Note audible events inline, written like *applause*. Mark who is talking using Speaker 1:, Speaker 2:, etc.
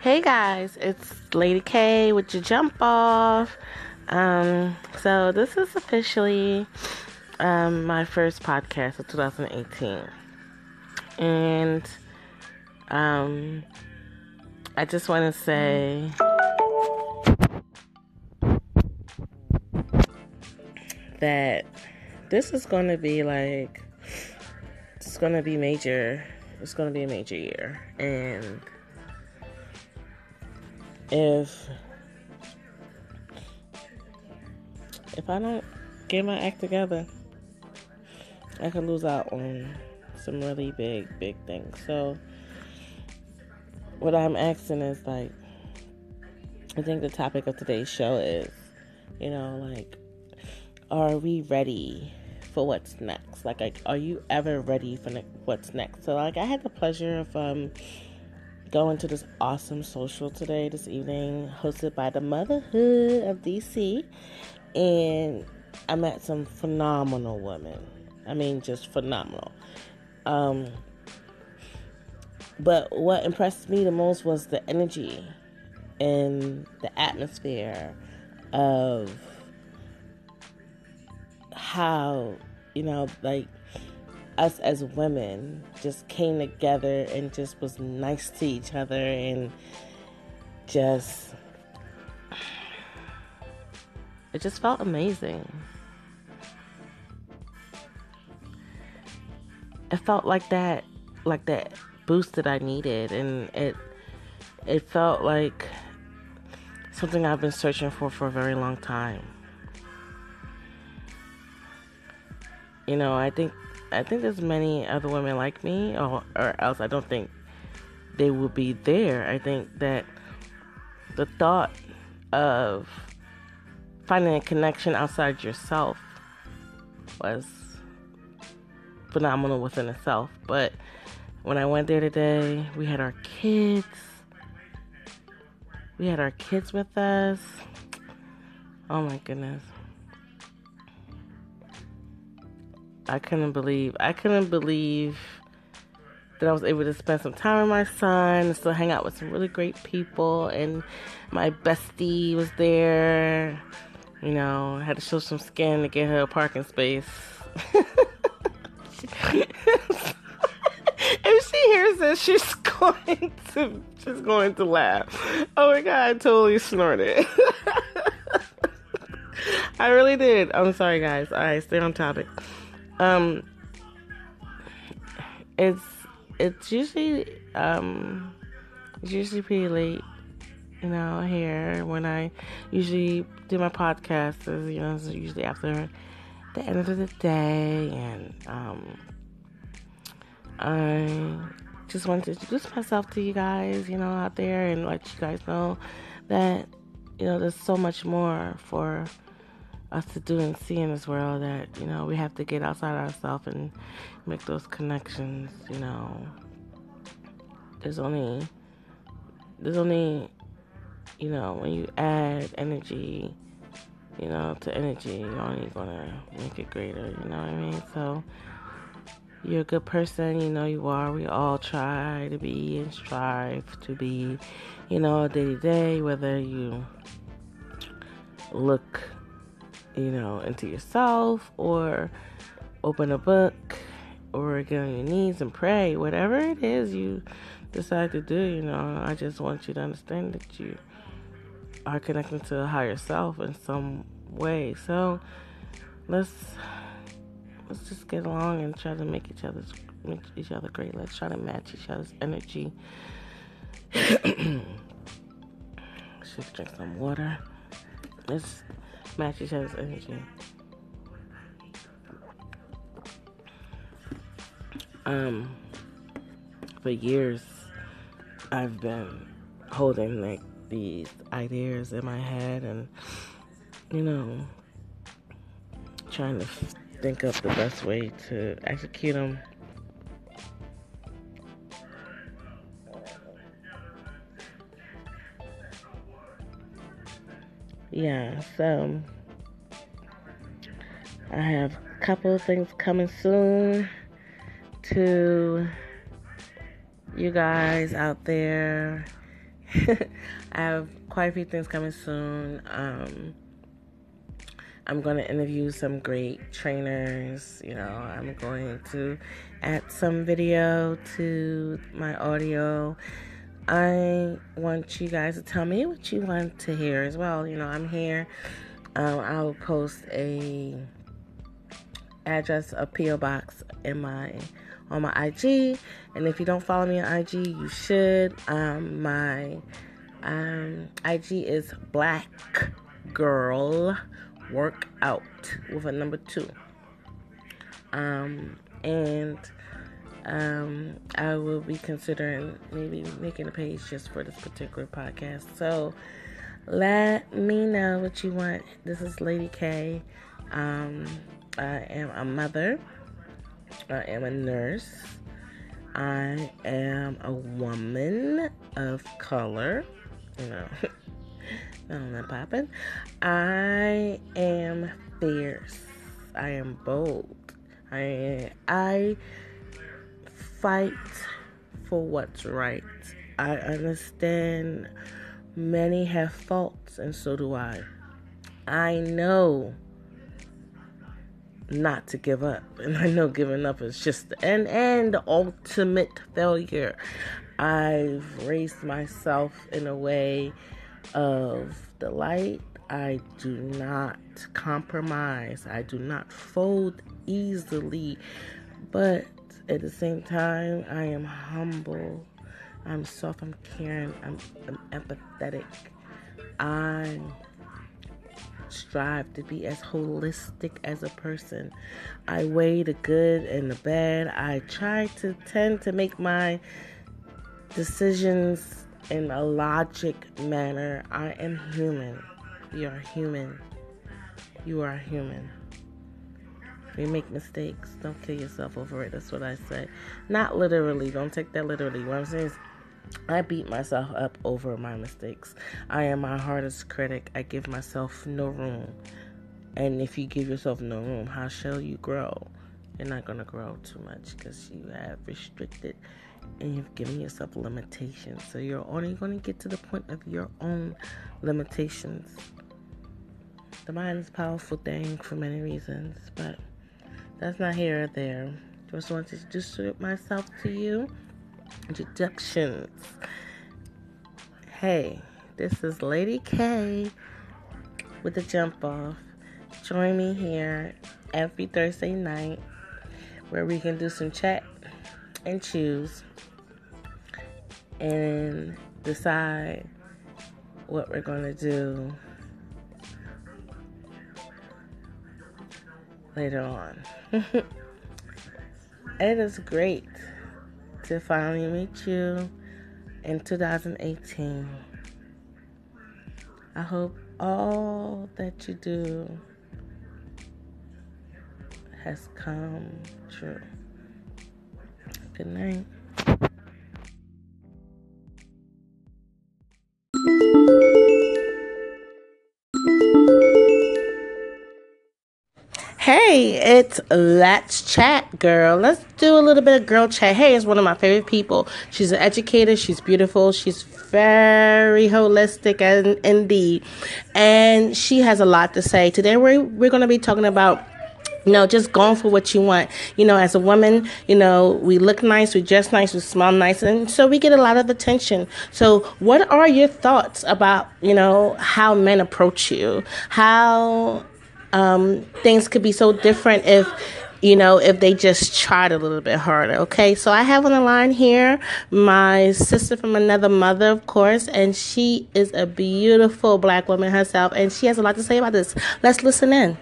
Speaker 1: Hey guys, it's Lady K with your jump off. Um, so this is officially um, my first podcast of 2018, and um, I just want to say that this is going to be like it's going to be major. It's going to be a major year, and if if I don't get my act together, I could lose out on some really big, big things. So what I'm asking is like I think the topic of today's show is, you know, like are we ready for what's next? Like, like are you ever ready for ne- what's next? So like I had the pleasure of um going to this awesome social today, this evening, hosted by the Motherhood of DC. And I met some phenomenal women. I mean, just phenomenal. Um, but what impressed me the most was the energy and the atmosphere of how, you know, like us as women just came together and just was nice to each other and just it just felt amazing. It felt like that like that boost that I needed and it it felt like something I've been searching for for a very long time. You know, I think I think there's many other women like me, or, or else I don't think they will be there. I think that the thought of finding a connection outside yourself was phenomenal within itself. But when I went there today, we had our kids. We had our kids with us. Oh my goodness. I couldn't believe I couldn't believe that I was able to spend some time with my son and still hang out with some really great people and my bestie was there. You know, I had to show some skin to get her a parking space. *laughs* if she hears this, she's going to she's going to laugh. Oh my god, I totally snorted. *laughs* I really did. I'm sorry guys. Alright, stay on topic. Um, it's it's usually um, it's usually pretty late, you know, here when I usually do my podcast. Is you know, it's usually after the end of the day, and um, I just wanted to introduce myself to you guys, you know, out there, and let you guys know that you know there's so much more for us to do and see in this world that you know we have to get outside ourselves and make those connections you know. There's only there's only you know when you add energy you know to energy you're only gonna make it greater you know what i mean? So you're a good person you know you are. We all try to be and strive to be you know day to day whether you look you know, into yourself or open a book or get on your knees and pray, whatever it is you decide to do, you know, I just want you to understand that you are connecting to a higher self in some way. So let's let's just get along and try to make each other's make each other great. Let's try to match each other's energy. *clears throat* Should drink some water. Let's match each other's energy. Um, for years, I've been holding like these ideas in my head and, you know, trying to think up the best way to execute them. Yeah, so I have a couple of things coming soon to you guys out there. *laughs* I have quite a few things coming soon. Um, I'm going to interview some great trainers. You know, I'm going to add some video to my audio. I want you guys to tell me what you want to hear as well. You know, I'm here. Um, I'll post a address, a PO box in my on my IG. And if you don't follow me on IG, you should. Um, my um, IG is Black Girl Workout with a number two. Um, and um, I will be considering maybe making a page just for this particular podcast. So let me know what you want. This is Lady K. Um, I am a mother. I am a nurse. I am a woman of color. You know, I don't popping. I am fierce. I am bold. I I fight for what's right. I understand many have faults, and so do I. I know not to give up. *laughs* And I know giving up is just and and ultimate failure. I've raised myself in a way of the light. I do not compromise. I do not fold easily. But at the same time, I am humble. I'm soft. I'm caring. I'm, I'm empathetic. I strive to be as holistic as a person. I weigh the good and the bad. I try to tend to make my decisions in a logic manner. I am human. You are human. You are human. We make mistakes. Don't kill yourself over it. That's what I say. Not literally. Don't take that literally. What I'm saying is I beat myself up over my mistakes. I am my hardest critic. I give myself no room. And if you give yourself no room, how shall you grow? You're not going to grow too much because you have restricted and you've given yourself limitations. So you're only going to get to the point of your own limitations. The mind is a powerful thing for many reasons, but that's not here or there. Just wanted to introduce myself to you introductions. Hey, this is Lady K with the jump off. Join me here every Thursday night where we can do some chat and choose and decide what we're going to do later on. *laughs* it is great to finally meet you in 2018. I hope all that you do has come true. Good night. Hey, it's Let's Chat Girl. Let's do a little bit of girl chat. Hey, it's one of my favorite people. She's an educator, she's beautiful, she's very holistic and indeed. And she has a lot to say. Today we're we're gonna be talking about you know, just going for what you want. You know, as a woman, you know, we look nice, we dress nice, we smell nice, and so we get a lot of attention. So, what are your thoughts about, you know, how men approach you? How um, things could be so different if you know, if they just tried a little bit harder. Okay, so I have on the line here my sister from another mother, of course, and she is a beautiful black woman herself, and she has a lot to say about this. Let's listen in.